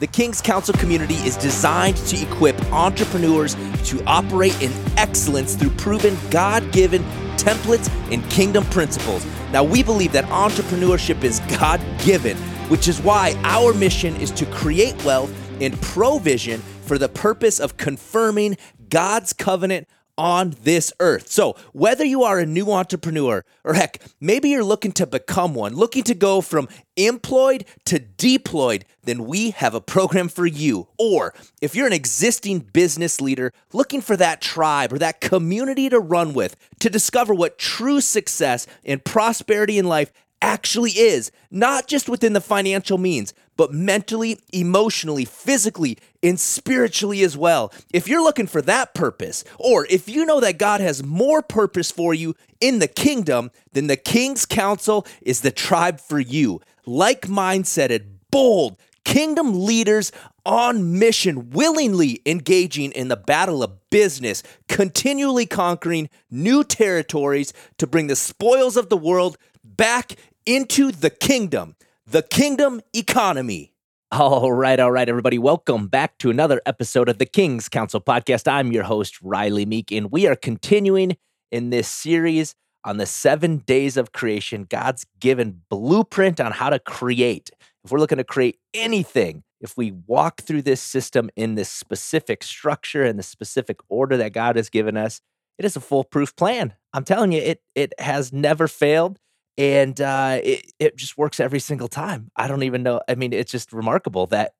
The King's Council community is designed to equip entrepreneurs to operate in excellence through proven God given templates and kingdom principles. Now, we believe that entrepreneurship is God given, which is why our mission is to create wealth and provision for the purpose of confirming God's covenant on this earth. So, whether you are a new entrepreneur or heck, maybe you're looking to become one, looking to go from employed to deployed, then we have a program for you. Or if you're an existing business leader looking for that tribe or that community to run with to discover what true success and prosperity in life actually is, not just within the financial means, but mentally, emotionally, physically, and spiritually as well. If you're looking for that purpose, or if you know that God has more purpose for you in the kingdom, then the King's Council is the tribe for you. Like mindseted, bold, kingdom leaders on mission, willingly engaging in the battle of business, continually conquering new territories to bring the spoils of the world back into the kingdom, the kingdom economy. All right, all right, everybody. Welcome back to another episode of the King's Council podcast. I'm your host, Rylee Meek, and we are continuing in this series on the seven days of creation, God's given blueprint on how to create. If we're looking to create anything, if we walk through this system in this specific structure and the specific order that God has given us, it is a foolproof plan. I'm telling you, it it has never failed and uh, it it just works every single time. I don't even know. I mean, it's just remarkable that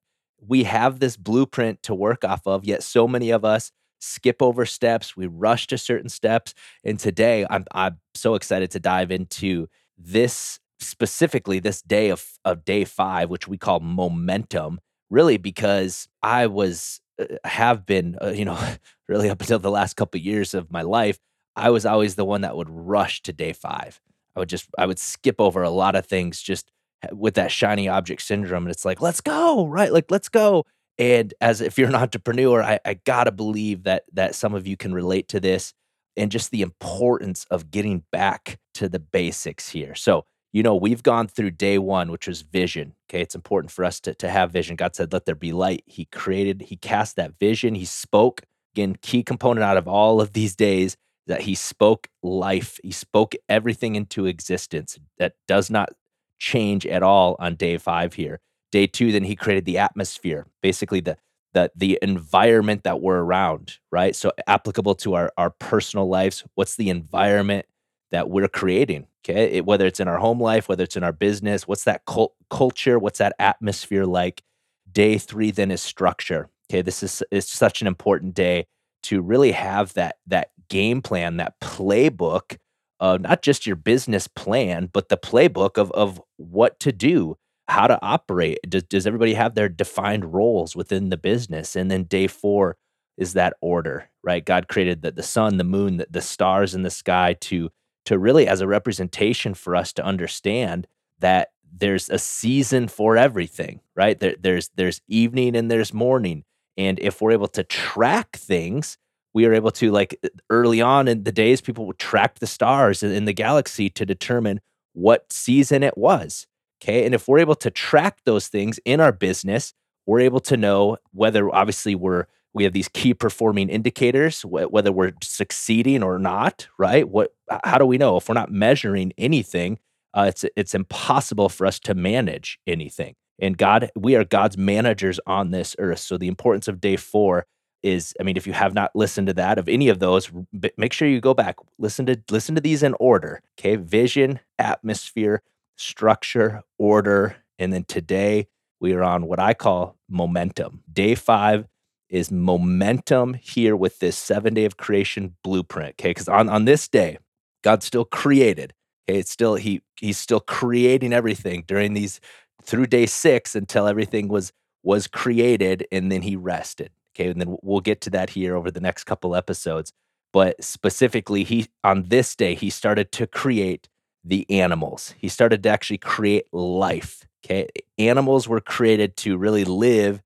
we have this blueprint to work off of. Yet so many of us skip over steps. We rush to certain steps. And today, I'm I'm so excited to dive into this specifically this day of of day five, which we call momentum. Really, because I was uh, have been, uh, you know, really up until the last couple of years of my life, I was always the one that would rush to day five I would just I would skip over a lot of things just with that shiny object syndrome. And it's like, let's go, right? Like, let's go. And as if you're an entrepreneur, I, I gotta believe that that some of you can relate to this and just the importance of getting back to the basics here. So, you know, we've gone through day one, which was vision. Okay. It's important for us to, to have vision. God said, let there be light. He created, he cast that vision, he spoke. Again, key component out of all of these days that he spoke life, he spoke everything into existence that does not change at all on day five here. Day two, then he created the atmosphere, basically the the the environment that we're around, right? So applicable to our our personal lives. What's the environment that we're creating? Okay, it, whether it's in our home life, whether it's in our business, what's that cult, culture? What's that atmosphere like? Day three then is structure. Okay, this is is such an important day to really have that that game plan, that playbook of not just your business plan, but the playbook of of what to do, how to operate. Does, does everybody have their defined roles within the business? And then day four is that order, right? God created the, the sun, the moon, the, the stars in the sky to to really as a representation for us to understand that there's a season for everything, right? There, there's there's evening and there's morning. And if we're able to track things, we are able to like early on in the days, people would track the stars in the galaxy to determine what season it was. Okay. And if we're able to track those things in our business, we're able to know whether obviously we're we have these key performing indicators wh- whether we're succeeding or not right what how do we know if we're not measuring anything uh, it's it's impossible for us to manage anything and god we are god's managers on this earth so the importance of day four is i mean if you have not listened to that of any of those make sure you go back listen to listen to these in order okay? Vision atmosphere structure order and then today we are on what i call momentum. Day five is momentum here with this seven day of creation blueprint okay? Because on, on this day god still created okay? It's still he he's still creating everything during these through day six until everything was was created and then he rested Okay, and then we'll get to that here over the next couple episodes. But specifically, he on this day he started to create the animals. He started to actually create life. Okay, animals were created to really live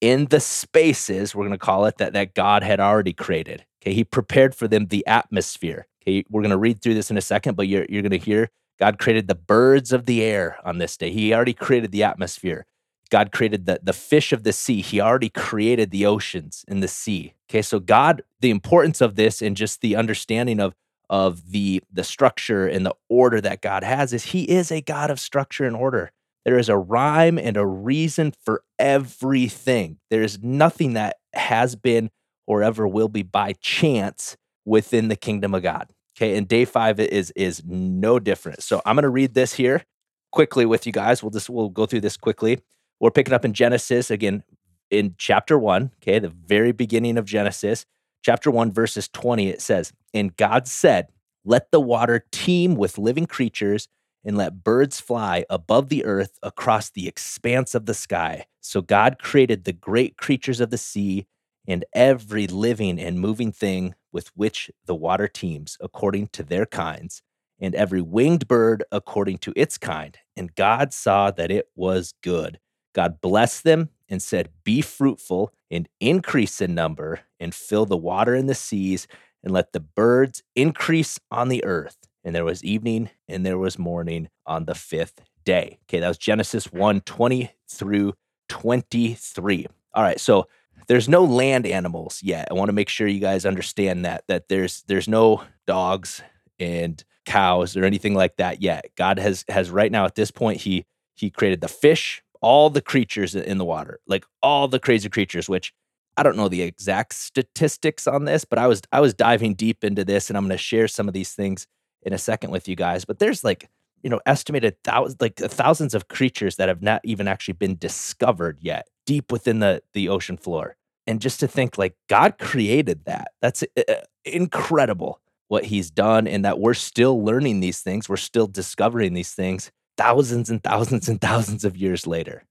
in the spaces we're going to call it that that God had already created. Okay, he prepared for them the atmosphere. Okay, we're going to read through this in a second, but you're you're going to hear God created the birds of the air on this day. He already created the atmosphere God created the, the fish of the sea. He already created the oceans and the sea. Okay, so God, the importance of this and just the understanding of of the the structure and the order that God has is he is a God of structure and order. There is a rhyme and a reason for everything. There is nothing that has been or ever will be by chance within the kingdom of God. Okay, and day 5 is is no different. So I'm going to read this here quickly with you guys. We'll just we'll go through this quickly. We're picking up in Genesis again in chapter 1, okay, the very beginning of Genesis chapter 1, verses 20, it says, And God said, Let the water teem with living creatures, and let birds fly above the earth across the expanse of the sky. So God created the great creatures of the sea and every living and moving thing with which the water teems, according to their kinds, and every winged bird according to its kind. And God saw that it was good. God blessed them and said, Be fruitful and increase in number, and fill the water in the seas, and let the birds increase on the earth. And there was evening and there was morning on the fifth day. Okay, that was Genesis 1 20 through 23. All right, so there's no land animals yet. I want to make sure you guys understand that that there's there's no dogs and cows or anything like that yet. God has has right now at this point he he created the fish, all the creatures in the water, like all the crazy creatures, which I don't know the exact statistics on this, but I was I was diving deep into this and I'm going to share some of these things in a second with you guys. But there's like, you know, estimated thousands like thousands of creatures that have not even actually been discovered yet deep within the the ocean floor. And just to think like God created that. That's uh, incredible what he's done and that we're still learning these things, we're still discovering these things thousands and thousands and thousands of years later.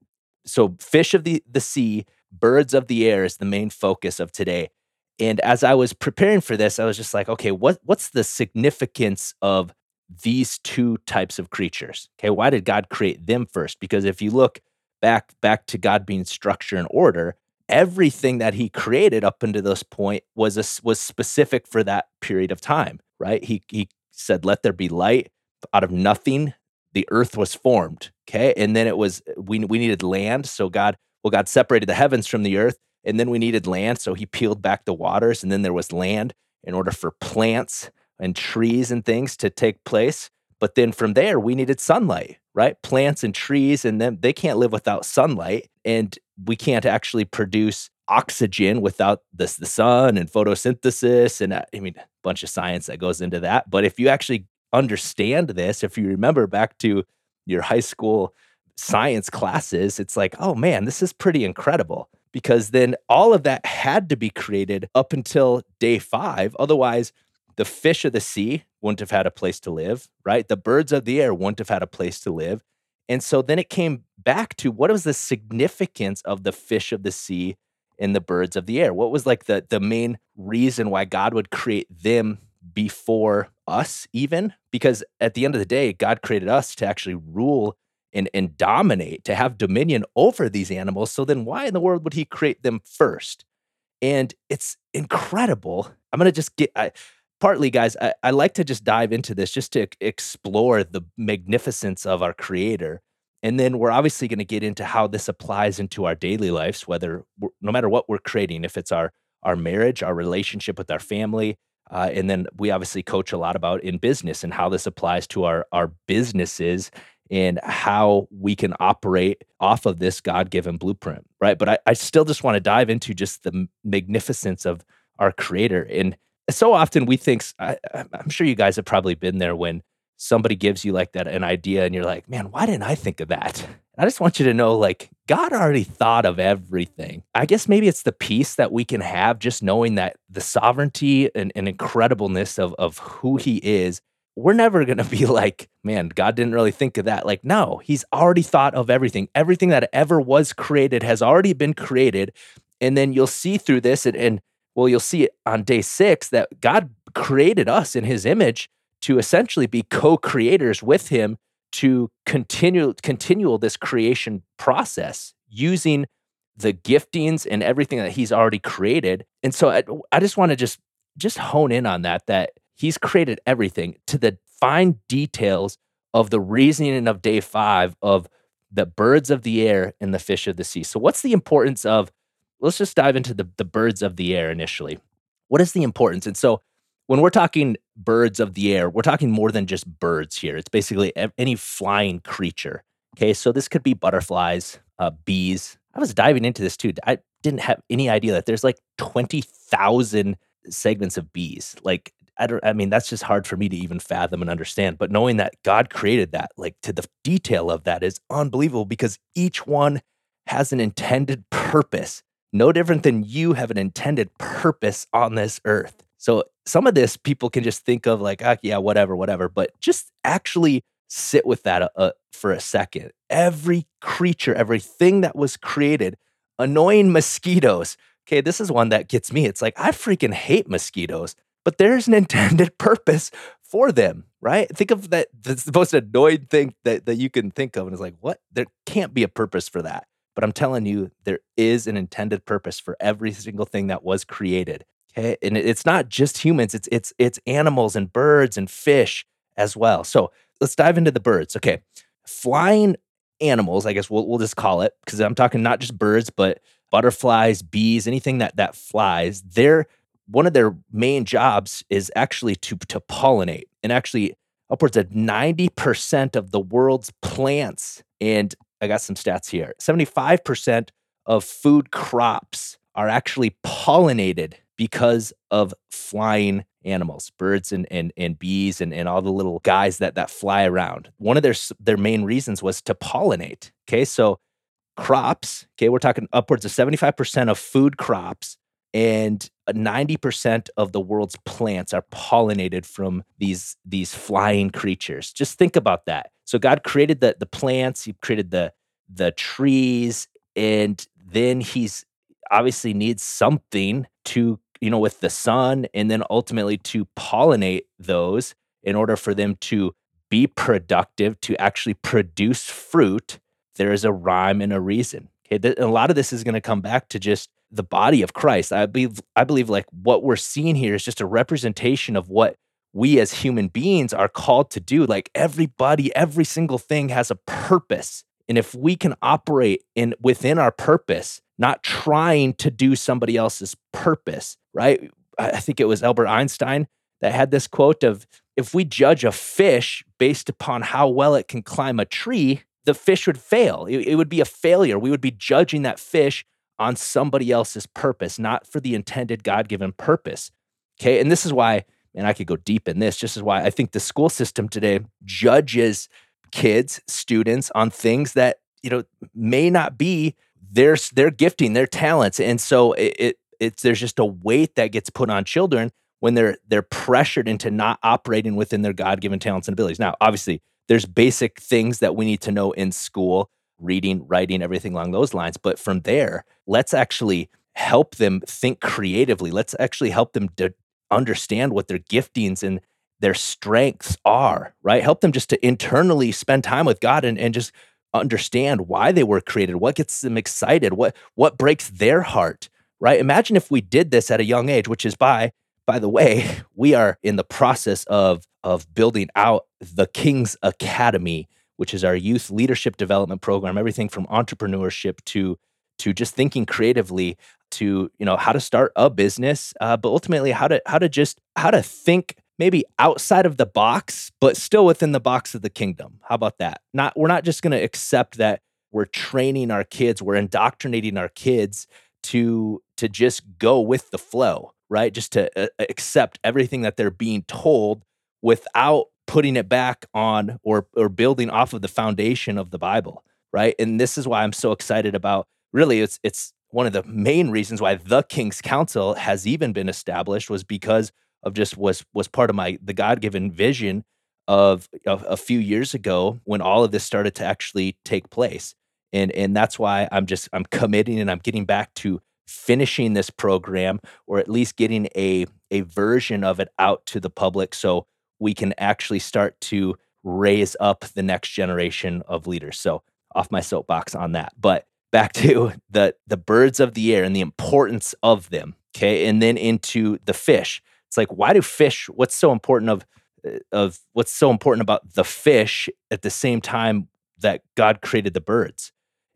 So, fish of the, the sea, birds of the air is the main focus of today. And as I was preparing for this, I was just like, okay, what, what's the significance of these two types of creatures? Okay, why did God create them first? Because if you look back back to God being structure and order, everything that He created up until this point was a, was specific for that period of time, right? He He said, "Let there be light." Out of nothing, the earth was formed. Okay. And then it was, we, we needed land. So God, well, God separated the heavens from the earth. And then we needed land. So he peeled back the waters. And then there was land in order for plants and trees and things to take place. But then from there, we needed sunlight, right? Plants and trees, and then they can't live without sunlight. And we can't actually produce oxygen without the, the sun and photosynthesis. And uh, I mean, a bunch of science that goes into that. But if you actually understand this, if you remember back to your high school science classes, it's like, oh man, this is pretty incredible. Because then all of that had to be created up until day five. Otherwise, the fish of the sea wouldn't have had a place to live, right? The birds of the air wouldn't have had a place to live. And so then it came back to what was the significance of the fish of the sea and the birds of the air? What was like the, the main reason why God would create them before us even because at the end of the day god created us to actually rule and, and dominate to have dominion over these animals. So then why in the world would he create them first? And it's incredible. I'm gonna just get I, partly guys I, I like to just dive into this just to explore the magnificence of our creator. And then we're obviously going to get into how this applies into our daily lives whether no matter what we're creating if it's our our marriage our relationship with our family uh, and then we obviously coach a lot about in business and how this applies to our our businesses and how we can operate off of this God-given blueprint, right? But I, I still just want to dive into just the magnificence of our Creator. And so often we think, I, I'm sure you guys have probably been there when somebody gives you like that an idea, and you're like, man, why didn't I think of that? I just want you to know, like, God already thought of everything. I guess maybe it's the peace that we can have just knowing that the sovereignty and, and incredibleness of, of who He is. We're never going to be like, man, God didn't really think of that. Like, no, He's already thought of everything. Everything that ever was created has already been created. And then you'll see through this, and, and well, you'll see it on day six that God created us in His image to essentially be co creators with Him to continue continual this creation process using the giftings and everything that he's already created. And so I, I just want to just just hone in on that that he's created everything to the fine details of the reasoning of day 5 of the birds of the air and the fish of the sea. So, what's the importance of? Let's just dive into the, the birds of the air initially. What is the importance? And so, when we're talking birds of the air, we're talking more than just birds here. It's basically any flying creature. Okay, so this could be butterflies, uh, bees. I was diving into this too. I didn't have any idea that there's like 20,000 segments of bees. Like, I don't, I mean, that's just hard for me to even fathom and understand. But knowing that God created that, like to the detail of that, is unbelievable because each one has an intended purpose. No different than you have an intended purpose on this earth. So some of this people can just think of like, ah, yeah, whatever, whatever. But just actually sit with that uh, uh, for a second. Every creature, everything that was created, annoying mosquitoes. Okay, this is one that gets me. It's like, I freaking hate mosquitoes, but there's an intended purpose for them, right? Think of that, the most annoying thing that, that you can think of. And it's like, what? There can't be a purpose for that. But I'm telling you, there is an intended purpose for every single thing that was created. Okay. And it's not just humans, it's it's it's animals and birds and fish as well. So let's dive into the birds. Okay. Flying animals, I guess we'll, we'll just call it, because I'm talking not just birds, but butterflies, bees, anything that that flies. They're one of their main jobs is actually to to pollinate, and actually upwards of 90% of the world's plants, and I got some stats here. 75% of food crops are actually pollinated because of flying animals, birds and, and, and bees and, and all the little guys that, that fly around. One of their, their main reasons was to pollinate. Okay. So crops, okay, we're talking upwards of 75% of food crops and 90% of the world's plants are pollinated from these, these flying creatures. Just think about that. So God created the, the plants, he created the, the trees, and then he's obviously needs something to you know, with the sun and then ultimately to pollinate those in order for them to be productive, to actually produce fruit, there is a rhyme and a reason. Okay. A lot of this is going to come back to just the body of Christ. I believe, I believe like what we're seeing here is just a representation of what we as human beings are called to do. Like everybody, every single thing has a purpose. And if we can operate in within our purpose, not trying to do somebody else's purpose, right? I think it was Albert Einstein that had this quote of if we judge a fish based upon how well it can climb a tree, the fish would fail. It, it would be a failure. We would be judging that fish on somebody else's purpose, not for the intended God given purpose. Okay. And this is why, and I could go deep in this, this is why I think the school system today judges kids, students on things that, you know, may not be their, their gifting, their talents. And so it, it it's there's just a weight that gets put on children when they're they're pressured into not operating within their god-given talents and abilities. Now, obviously, there's basic things that we need to know in school, reading, writing, everything along those lines, but from there, let's actually help them think creatively. Let's actually help them to understand what their giftings and their strengths are, right? Help them just to internally spend time with God and, and just understand why they were created, what gets them excited, what what breaks their heart, right? Imagine if we did this at a young age, which is by by the way, we are in the process of of building out the King's Academy, which is our youth leadership development program, everything from entrepreneurship to to just thinking creatively to you know how to start a business, uh, but ultimately how to how to just how to think maybe outside of the box, but still within the box of the kingdom. How about that? Not we're not just going to accept that we're training our kids, we're indoctrinating our kids to to just go with the flow, right? Just to uh, accept everything that they're being told without putting it back on or or building off of the foundation of the Bible, right? And this is why I'm so excited about really it's it's one of the main reasons why the King's Council has even been established was because of just was was part of my the God-given vision of, of a few years ago when all of this started to actually take place. And and that's why i'm just i'm committing and i'm getting back to finishing this program or at least getting a a version of it out to the public so we can actually start to raise up the next generation of leaders. So off my soapbox on that. But back to the the birds of the air and the importance of them okay? And then into the fish it's like why do fish what's so important of uh, of what's so important about the fish at the same time that God created the birds.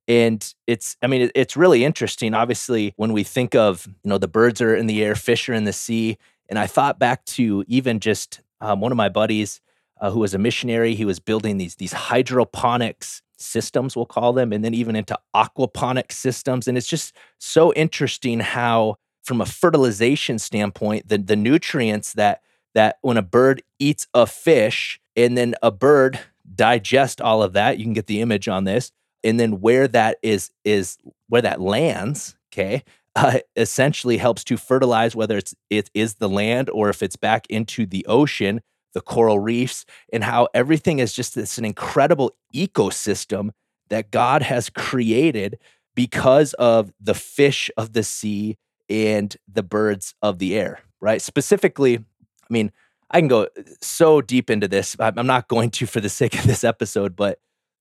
And it's, I mean, it's really interesting. Obviously, when we think of, you know, the birds are in the air, fish are in the sea. And I thought back to even just um, one of my buddies uh, who was a missionary. He was building these, these hydroponics systems, we'll call them, and then even into aquaponic systems. And it's just so interesting how, from a fertilization standpoint, the, the nutrients that that when a bird eats a fish and then a bird digest all of that, you can get the image on this, and then where that is is where that lands, okay, uh, essentially helps to fertilize whether it's it is the land or if it's back into the ocean, the coral reefs, and how everything is just this an incredible ecosystem that God has created because of the fish of the sea and the birds of the air, right? Specifically, I mean, I can go so deep into this. I'm not going to for the sake of this episode, but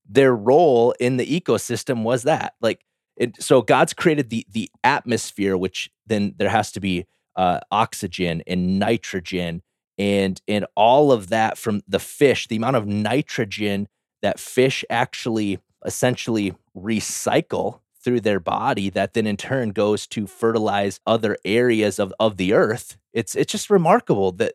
their role in the ecosystem was that like it, so god's created the the atmosphere which then there has to be uh, oxygen and nitrogen and and all of that from the fish the amount of nitrogen that fish actually essentially recycle through their body that then in turn goes to fertilize other areas of, of the earth. It's it's just remarkable that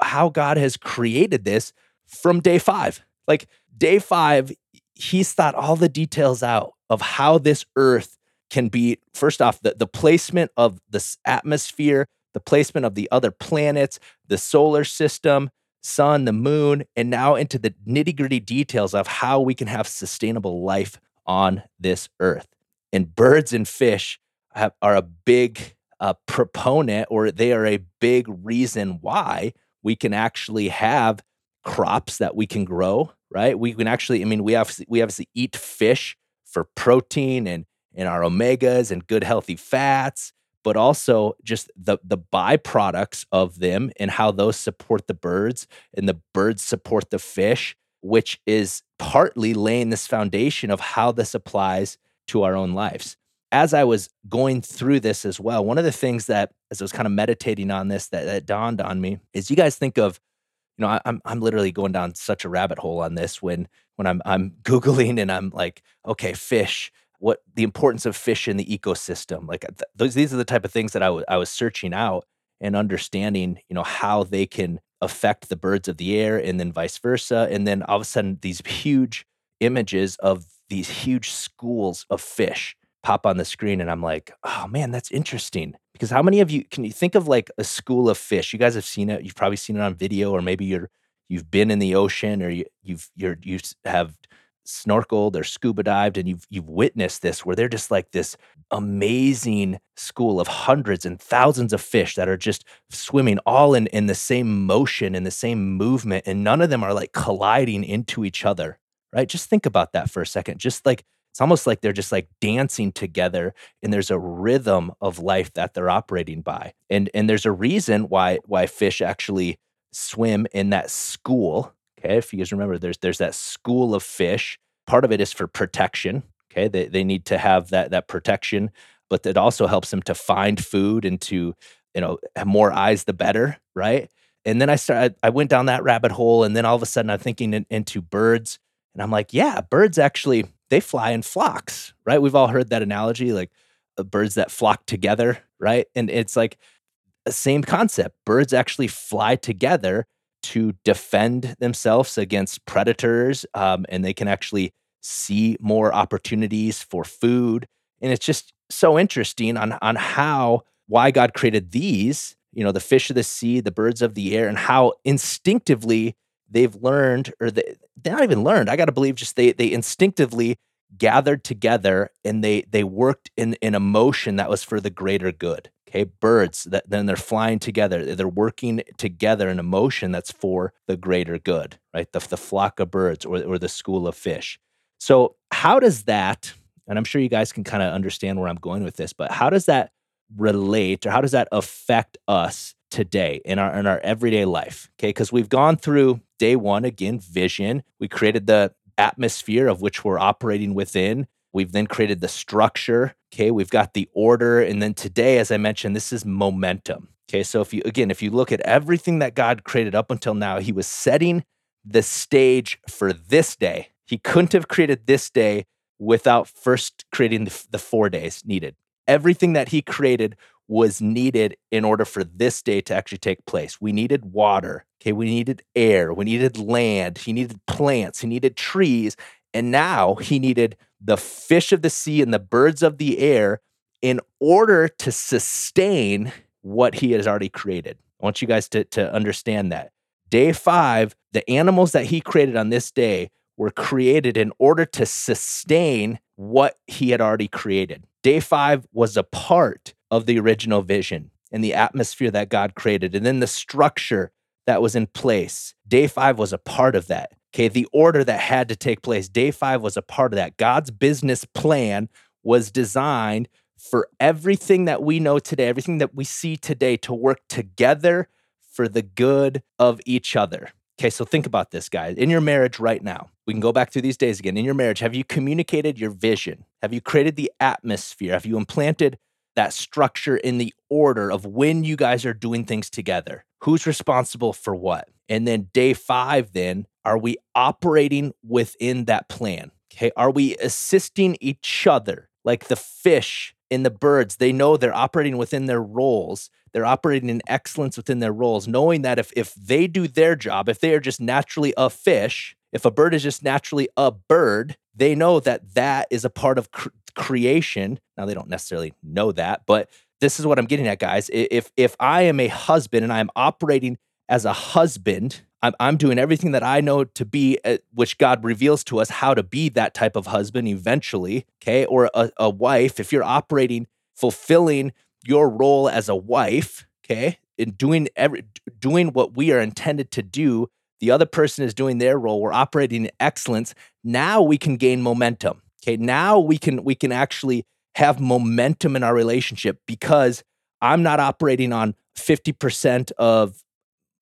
how god has created this from day five. Like day five he's thought all the details out of how this earth can be first off the, the placement of this atmosphere the placement of the other planets the solar system sun the moon and now into the nitty-gritty details of how we can have sustainable life on this earth and birds and fish have, are a big uh, proponent or they are a big reason why we can actually have crops that we can grow right? We can actually, I mean, we obviously we obviously eat fish for protein and and our omegas and good healthy fats, but also just the the byproducts of them and how those support the birds and the birds support the fish, which is partly laying this foundation of how this applies to our own lives. As I was going through this as well, one of the things that as I was kind of meditating on this that, that dawned on me is you guys think of you know, I, am I'm literally going down such a rabbit hole on this when when I'm I'm googling and I'm like, okay, fish, what the importance of fish in the ecosystem. Like th- those, these are the type of things that I, w- I was searching out and understanding, you know, how they can affect the birds of the air and then vice versa. And then all of a sudden, these huge images of these huge schools of fish pop on the screen, and I'm like, oh man, that's interesting. Because how many of you can you think of like a school of fish? You guys have seen it. You've probably seen it on video, or maybe you're you've been in the ocean, or you, you've you're you have snorkeled or scuba dived, and you've you've witnessed this, where they're just like this amazing school of hundreds and thousands of fish that are just swimming all in in the same motion in the same movement, and none of them are like colliding into each other. Right? Just think about that for a second. Just like it's almost like they're just like dancing together and there's a rhythm of life that they're operating by. And and there's a reason why why fish actually swim in that school. Okay. If you guys remember, there's there's that school of fish. Part of it is for protection. Okay. They they need to have that that protection, but it also helps them to find food and to, you know, have more eyes the better, right? And then I started I went down that rabbit hole and then all of a sudden I'm thinking in, into birds and I'm like, yeah, birds actually they fly in flocks, right? We've all heard that analogy, like uh, birds that flock together, right? And it's like the same concept. Birds actually fly together to defend themselves against predators, um, and they can actually see more opportunities for food. And it's just so interesting on on how why God created these, you know, the fish of the sea, the birds of the air, and how instinctively they've learned, or they, they not even learned. I got to believe just they they instinctively gathered together and they they worked in in a motion that was for the greater good. Okay, birds that then they're flying together. They're working together in a motion that's for the greater good, right? The, the flock of birds or, or the school of fish. So, how does that, and I'm sure you guys can kind of understand where I'm going with this, but how does that relate or how does that affect us today in our in our everyday life okay because we've gone through day one again vision. We created the atmosphere of which we're operating within. We've then created the structure okay? We've got the order and then today as i mentioned this is momentum okay? So if you again if you look at everything that god created up until now he was setting the stage for this day. He couldn't have created this day without first creating the, the four days needed. Everything that he created was needed in order for this day to actually take place. We needed water. Okay. We needed air. We needed land. He needed plants. He needed trees. And now he needed the fish of the sea and the birds of the air in order to sustain what he has already created. I want you guys to, to understand that. Day five, the animals that he created on this day were created in order to sustain what he had already created. Day five was a part of the original vision and the atmosphere that God created, and then the structure that was in place. Day five was a part of that. Okay, the order that had to take place. Day five was a part of that. God's business plan was designed for everything that we know today, everything that we see today to work together for the good of each other. Okay, so think about this, guys. In your marriage right now, we can go back through these days again. In your marriage, have you communicated your vision? Have you created the atmosphere? Have you implanted that structure in the order of when you guys are doing things together? Who's responsible for what? And then day five, then, are we operating within that plan? Okay, are we assisting each other like the fish and the birds, they know they're operating within their roles. They're operating in excellence within their roles, knowing that if, if they do their job, if they are just naturally a fish, if a bird is just naturally a bird, they know that that is a part of cr- creation. Now, they don't necessarily know that, but this is what I'm getting at, guys. If, if I am a husband and I'm operating as a husband, I'm, I'm doing everything that I know to be, uh, which God reveals to us how to be that type of husband eventually. Okay. Or a, a wife, if you're operating, fulfilling your role as a wife, okay, in doing every, doing what we are intended to do, the other person is doing their role. We're operating in excellence. Now we can gain momentum. Okay. Now we can, we can actually have momentum in our relationship because I'm not operating on 50% of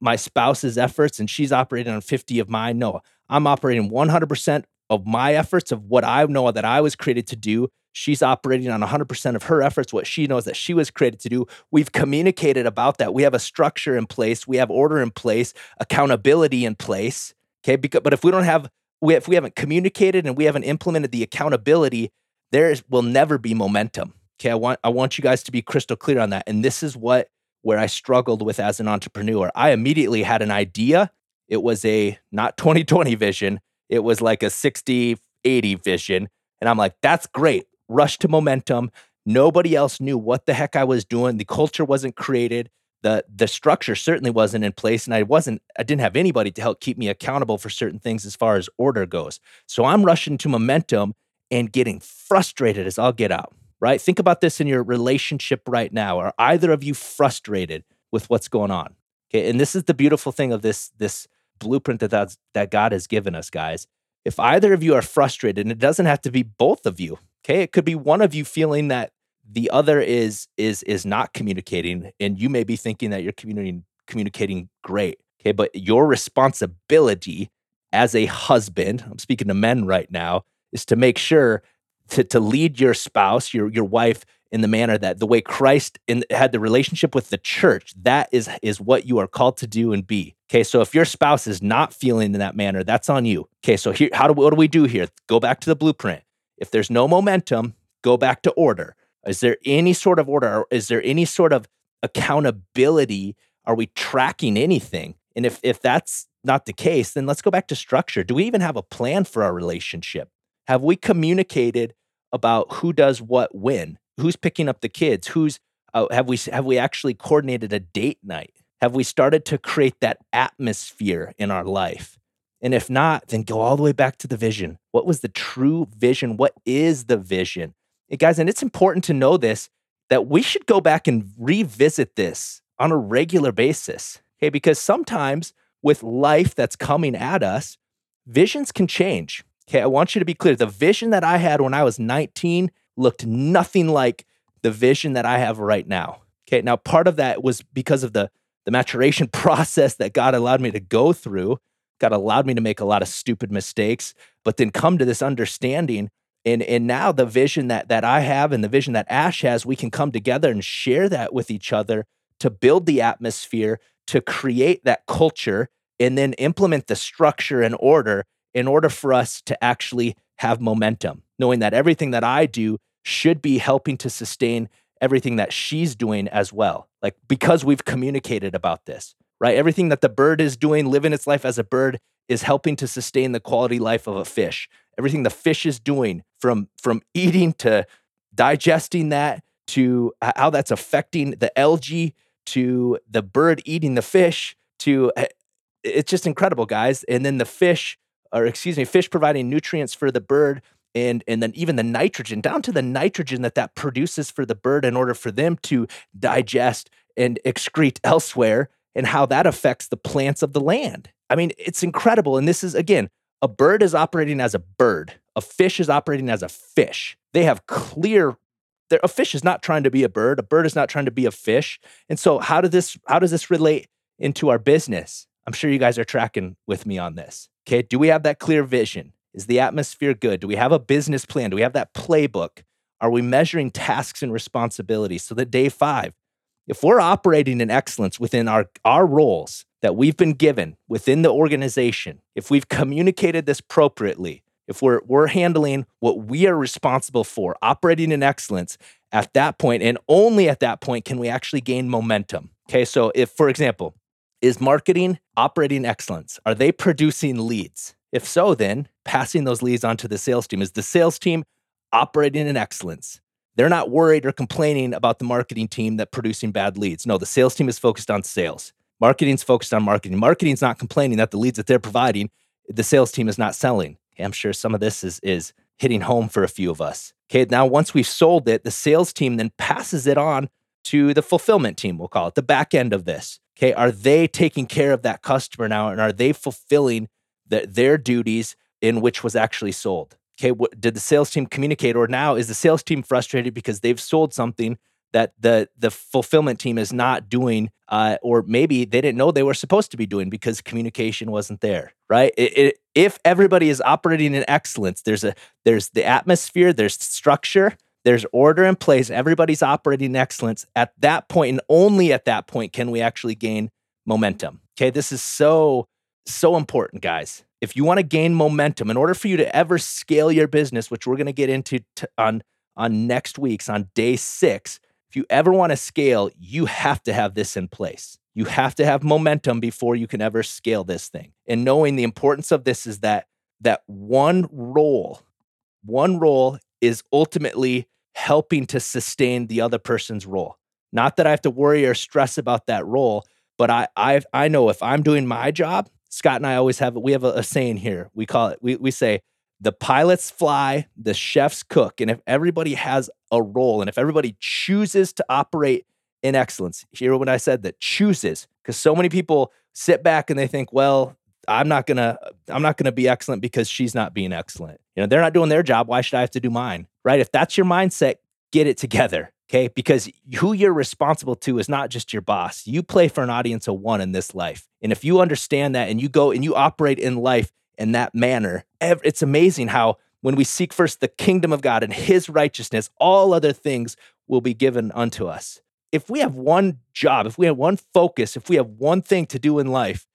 my spouse's efforts and she's operating on 50 of mine. No, I'm operating 100% of my efforts of what I know that I was created to do. She's operating on 100% of her efforts, what she knows that she was created to do. We've communicated about that. We have a structure in place, we have order in place, accountability in place. Okay. Because, but if we don't have, if we haven't communicated and we haven't implemented the accountability, there will never be momentum. Okay. I want, I want you guys to be crystal clear on that. And this is what where I struggled with as an entrepreneur. I immediately had an idea. It was a not 2020 vision, it was like a 60 80 vision. And I'm like, that's great. Rush to momentum. Nobody else knew what the heck I was doing. The culture wasn't created. The, the structure certainly wasn't in place and i wasn't i didn't have anybody to help keep me accountable for certain things as far as order goes so i'm rushing to momentum and getting frustrated as i'll get out right? Think about this in your relationship right now. Are either of you frustrated with what's going on? Okay, and this is the beautiful thing of this this blueprint that that's, that God has given us, guys. If either of you are frustrated, and it doesn't have to be both of you, okay, it could be one of you feeling that the other is is is not communicating, and you may be thinking that you're communicating communicating great, okay, but your responsibility as a husband, I'm speaking to men right now, is to make sure to, to lead your spouse, your, your wife, in the manner that the way Christ in, had the relationship with the church, that is, is what you are called to do and be. Okay, so if your spouse is not feeling in that manner, that's on you. Okay, so here, how do what do we do here? Go back to the blueprint. If there's no momentum, go back to order. Is there any sort of order? Is there any sort of accountability? Are we tracking anything? And if if that's not the case, then let's go back to structure. Do we even have a plan for our relationship? Have we communicated about who does what when? Who's picking up the kids? Who's uh, have we have we actually coordinated a date night? Have we started to create that atmosphere in our life? And if not, then go all the way back to the vision. What was the true vision? What is the vision? Guys, and it's important to know this that we should go back and revisit this on a regular basis. Okay, because sometimes with life that's coming at us, visions can change. Okay, I want you to be clear. The vision that I had when I was 19 looked nothing like the vision that I have right now. Okay, now part of that was because of the the maturation process that God allowed me to go through. God allowed me to make a lot of stupid mistakes, but then come to this understanding. And, and now the vision that, that I have and the vision that Ash has, we can come together and share that with each other to build the atmosphere, to create that culture, and then implement the structure and order in order for us to actually have momentum, knowing that everything that I do should be helping to sustain everything that she's doing as well. Like because we've communicated about this, right? Everything that the bird is doing, living its life as a bird, is helping to sustain the quality life of a fish. Everything the fish is doing from from eating to digesting that to how that's affecting the algae to the bird eating the fish to eh, it's just incredible guys. And then the fish or excuse me fish providing nutrients for the bird and and then even the nitrogen down to the nitrogen that that produces for the bird in order for them to digest and excrete elsewhere and how that affects the plants of the land. I mean it's incredible. And this is again a bird is operating as a bird a fish is operating as a fish they have clear a fish is not trying to be a bird. A bird is not trying to be a fish. And so, how does this how does this relate into our business? I'm sure you guys are tracking with me on this. Okay, do we have that clear vision? Is the atmosphere good? Do we have a business plan? Do we have that playbook? Are we measuring tasks and responsibilities so that day five, if we're operating in excellence within our, our roles that we've been given within the organization, if we've communicated this appropriately, if we're we're handling what we are responsible for, operating in excellence at that point, and only at that point can we actually gain momentum. Okay, so if, for example, is marketing operating excellence? Are they producing leads? If so, then passing those leads on to the sales team. Is the sales team operating in excellence? They're not worried or complaining about the marketing team that producing bad leads. No, the sales team is focused on sales. Marketing's focused on marketing. Marketing's not complaining that the leads that they're providing, the sales team is not selling. I'm sure some of this is is hitting home for a few of us. Okay, now once we've sold it, the sales team then passes it on to the fulfillment team, we'll call it the back end of this. Okay, are they taking care of that customer now and are they fulfilling the, their duties in which was actually sold? Okay, what, did the sales team communicate or now is the sales team frustrated because they've sold something that the the fulfillment team is not doing uh, or maybe they didn't know they were supposed to be doing because communication wasn't there right? It, it, if everybody is operating in excellence there's a there's the atmosphere there's structure there's order in place everybody's operating in excellence. At that point and only at that point can we actually gain momentum okay? This is so so important guys. If you want to gain momentum in order for you to ever scale your business which we're going to get into t- on on next week's on day six if you ever want to scale, you have to have this in place. You have to have momentum before you can ever scale this thing. And knowing the importance of this is that that one role, one role is ultimately helping to sustain the other person's role. Not that I have to worry or stress about that role, but I I I know if I'm doing my job, Scott and I always have we have a, a saying here. We call it we we say the pilots fly, the chefs cook. And if everybody has a role and if everybody chooses to operate in excellence, hear what I said that chooses, because so many people sit back and they think, well, I'm not gonna, I'm not gonna be excellent because she's not being excellent. You know, they're not doing their job. Why should I have to do mine? Right? If that's your mindset, get it together. Okay. Because who you're responsible to is not just your boss. You play for an audience of one in this life. And if you understand that and you go and you operate in life in that manner. It's amazing how when we seek first the kingdom of God and his righteousness, all other things will be given unto us. If we have one job, if we have one focus, if we have one thing to do in life,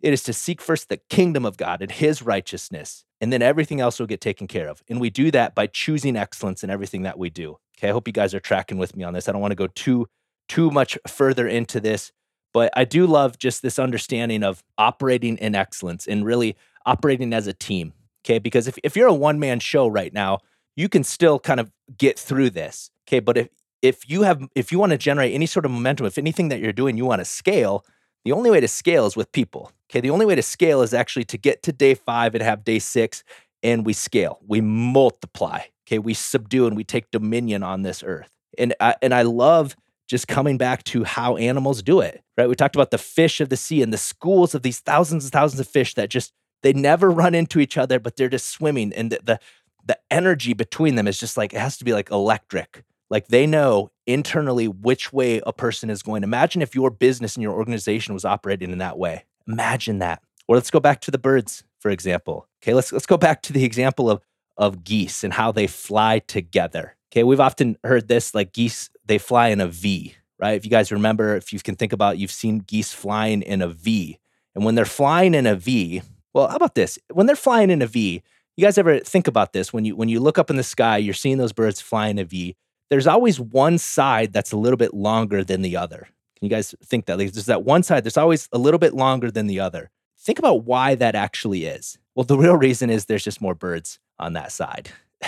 it is to seek first the kingdom of God and his righteousness, and then everything else will get taken care of. And we do that by choosing excellence in everything that we do. Okay, I hope you guys are tracking with me on this. I don't want to go too too much further into this, but I do love just this understanding of operating in excellence and really operating as a team. Okay. Because if, if you're a one man show right now, you can still kind of get through this. Okay. But if, if you have, if you want to generate any sort of momentum, if anything that you're doing, you want to scale, the only way to scale is with people. Okay. The only way to scale is actually to get to day five and have day six and we scale, we multiply. Okay. We subdue and we take dominion on this earth. And I, and I love just coming back to how animals do it, right? We talked about the fish of the sea and the schools of these thousands and thousands of fish that just they never run into each other, but they're just swimming. And the, the, the energy between them is just like, it has to be like electric. Like they know internally which way a person is going. Imagine if your business and your organization was operating in that way. Imagine that. Or let's go back to the birds, for example. Okay, let's let's go back to the example of of geese and how they fly together. Okay, we've often heard this like geese, they fly in a V, right? If you guys remember, if you can think about, you've seen geese flying in a V. And when they're flying in a V, Well, how about this? When they're flying in a V, you guys ever think about this? When you when you look up in the sky, you're seeing those birds flying in a V. There's always one side that's a little bit longer than the other. Can you guys think that? Like, there's that one side that's always a little bit longer than the other. Think about why that actually is. Well, the real reason is there's just more birds on that side.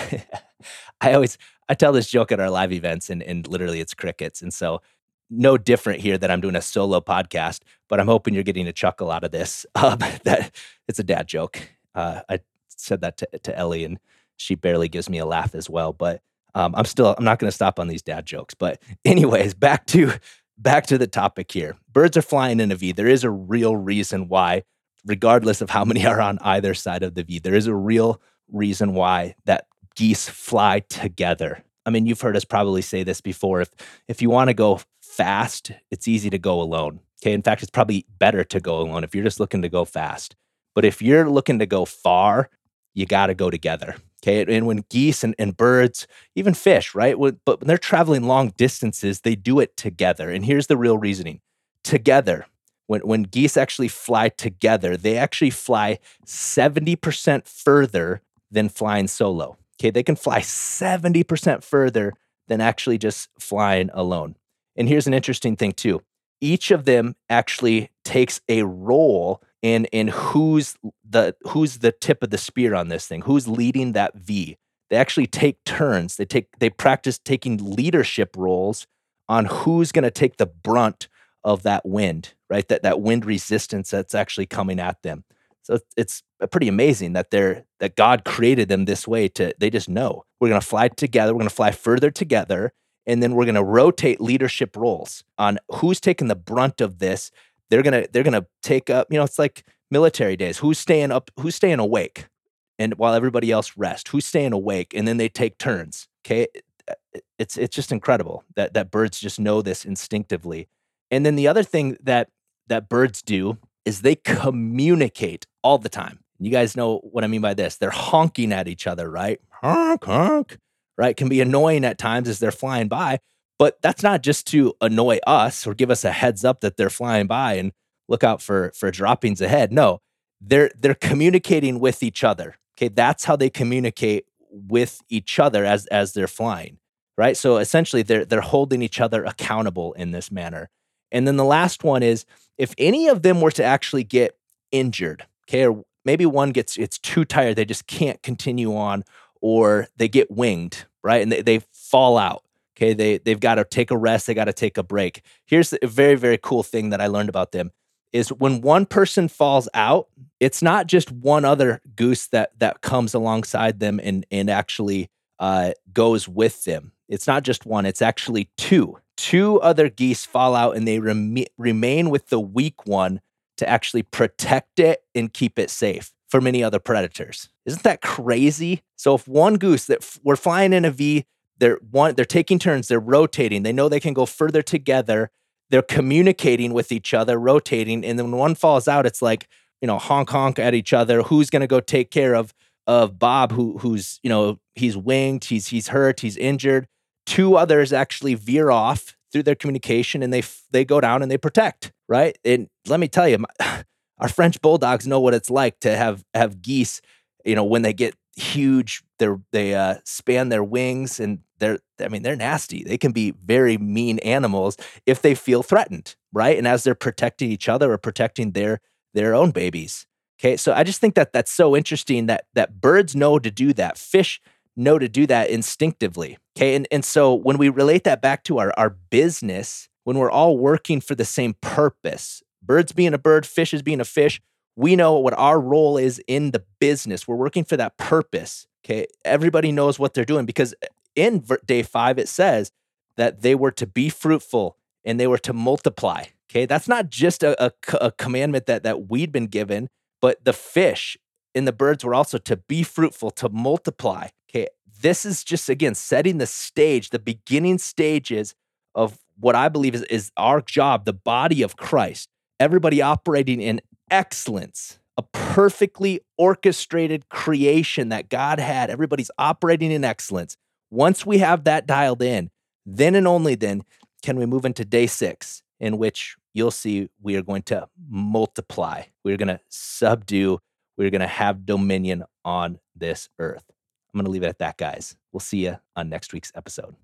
I always I tell this joke at our live events, and, and literally it's crickets. And so no different here that I'm doing a solo podcast, but I'm hoping you're getting a chuckle out of this. Um, that it's a dad joke. Uh, I said that to, to Ellie, and she barely gives me a laugh as well. But um, I'm still I'm not going to stop on these dad jokes. But anyways, back to back to the topic here. Birds are flying in a V. There is a real reason why, regardless of how many are on either side of the V, there is a real reason why that geese fly together. I mean, you've heard us probably say this before. If if you want to go fast, it's easy to go alone. Okay. In fact, it's probably better to go alone if you're just looking to go fast. But if you're looking to go far, you got to go together. Okay. And when geese and, and birds, even fish, right? But when they're traveling long distances, they do it together. And here's the real reasoning together. When, when geese actually fly together, they actually fly 70% further than flying solo. Okay. They can fly 70% further than actually just flying alone. And here's an interesting thing too. Each of them actually takes a role in in who's the who's the tip of the spear on this thing, who's leading that V. They actually take turns. They take they practice taking leadership roles on who's going to take the brunt of that wind, right? That that wind resistance that's actually coming at them. So it's pretty amazing that they're that God created them this way to they just know we're going to fly together, we're going to fly further together and then we're going to rotate leadership roles on who's taking the brunt of this. They're going to they're going to take up you know it's like military days. Who's staying up who's staying awake? And while everybody else rest who's staying awake? And then they take turns okay? Uh, it's it's just incredible that that birds just know this instinctively. And then the other thing that that birds do is they communicate all the time. You guys know what i mean by this. They're honking at each other right? Honk honk right, can be annoying at times as they're flying by. But that's not just to annoy us or give us a heads up that they're flying by and look out for for droppings ahead. No, they're they're communicating with each other. Okay, that's how they communicate with each other as as they're flying, right? So essentially, they're they're holding each other accountable in this manner. And then the last one is if any of them were to actually get injured, okay, or maybe one gets it's too tired, they just can't continue on, or they get winged, right? And they, they fall out. Okay. They, they've got to take a rest. They got to take a break. Here's a very, very cool thing that I learned about them is when one person falls out, it's not just one other goose that, that comes alongside them and, and actually uh, goes with them. It's not just one, it's actually two. Two other geese fall out and they rem- remain with the weak one to actually protect it and keep it safe for many other predators. Isn't that crazy? So if one goose that f- we're flying in a V, they're one they're taking turns, they're rotating. They know they can go further together. They're communicating with each other, rotating, and then when one falls out, it's like, you know, honk honk at each other. Who's going to go take care of of Bob who who's, you know, he's winged, he's he's hurt, he's injured. Two others actually veer off through their communication and they they go down and they protect, right? And let me tell you, my, our French bulldogs know what it's like to have have geese. You know, when they get huge, they they uh, span their wings and they're I mean they're nasty. They can be very mean animals if they feel threatened, right? And as they're protecting each other or protecting their their own babies. Okay, so I just think that that's so interesting that that birds know to do that. Fish know to do that instinctively. Okay, and and so when we relate that back to our our business, when we're all working for the same purpose, birds being a bird, fish is being a fish. We know what our role is in the business. We're working for that purpose. Okay. Everybody knows what they're doing because eh, in day five, it says that they were to be fruitful and they were to multiply. Okay. That's not just a, a, a commandment that, that we'd been given, but the fish and the birds were also to be fruitful, to multiply. Okay. This is just, again, setting the stage, the beginning stages of what I believe is, is our job, the body of Christ everybody operating in excellence, a perfectly orchestrated creation that God had. Everybody's operating in excellence. Once we have that dialed in, then and only then can we move into day six, in which you'll see we are going to multiply. We're going to subdue. we're going to have dominion on this earth. I'm going to leave it at that, guys. We'll see you on next week's episode.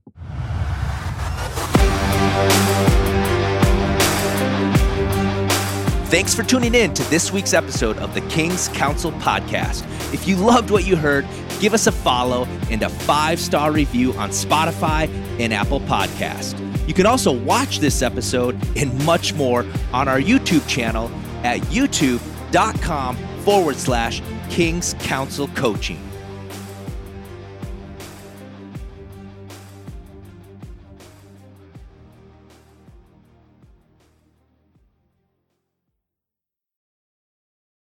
Thanks for tuning in to this week's episode of the King's Council podcast. If you loved what you heard, give us a follow and a five star review on Spotify and Apple Podcast. You can also watch this episode and much more on our YouTube channel at youtube.com forward slash King's Council Coaching.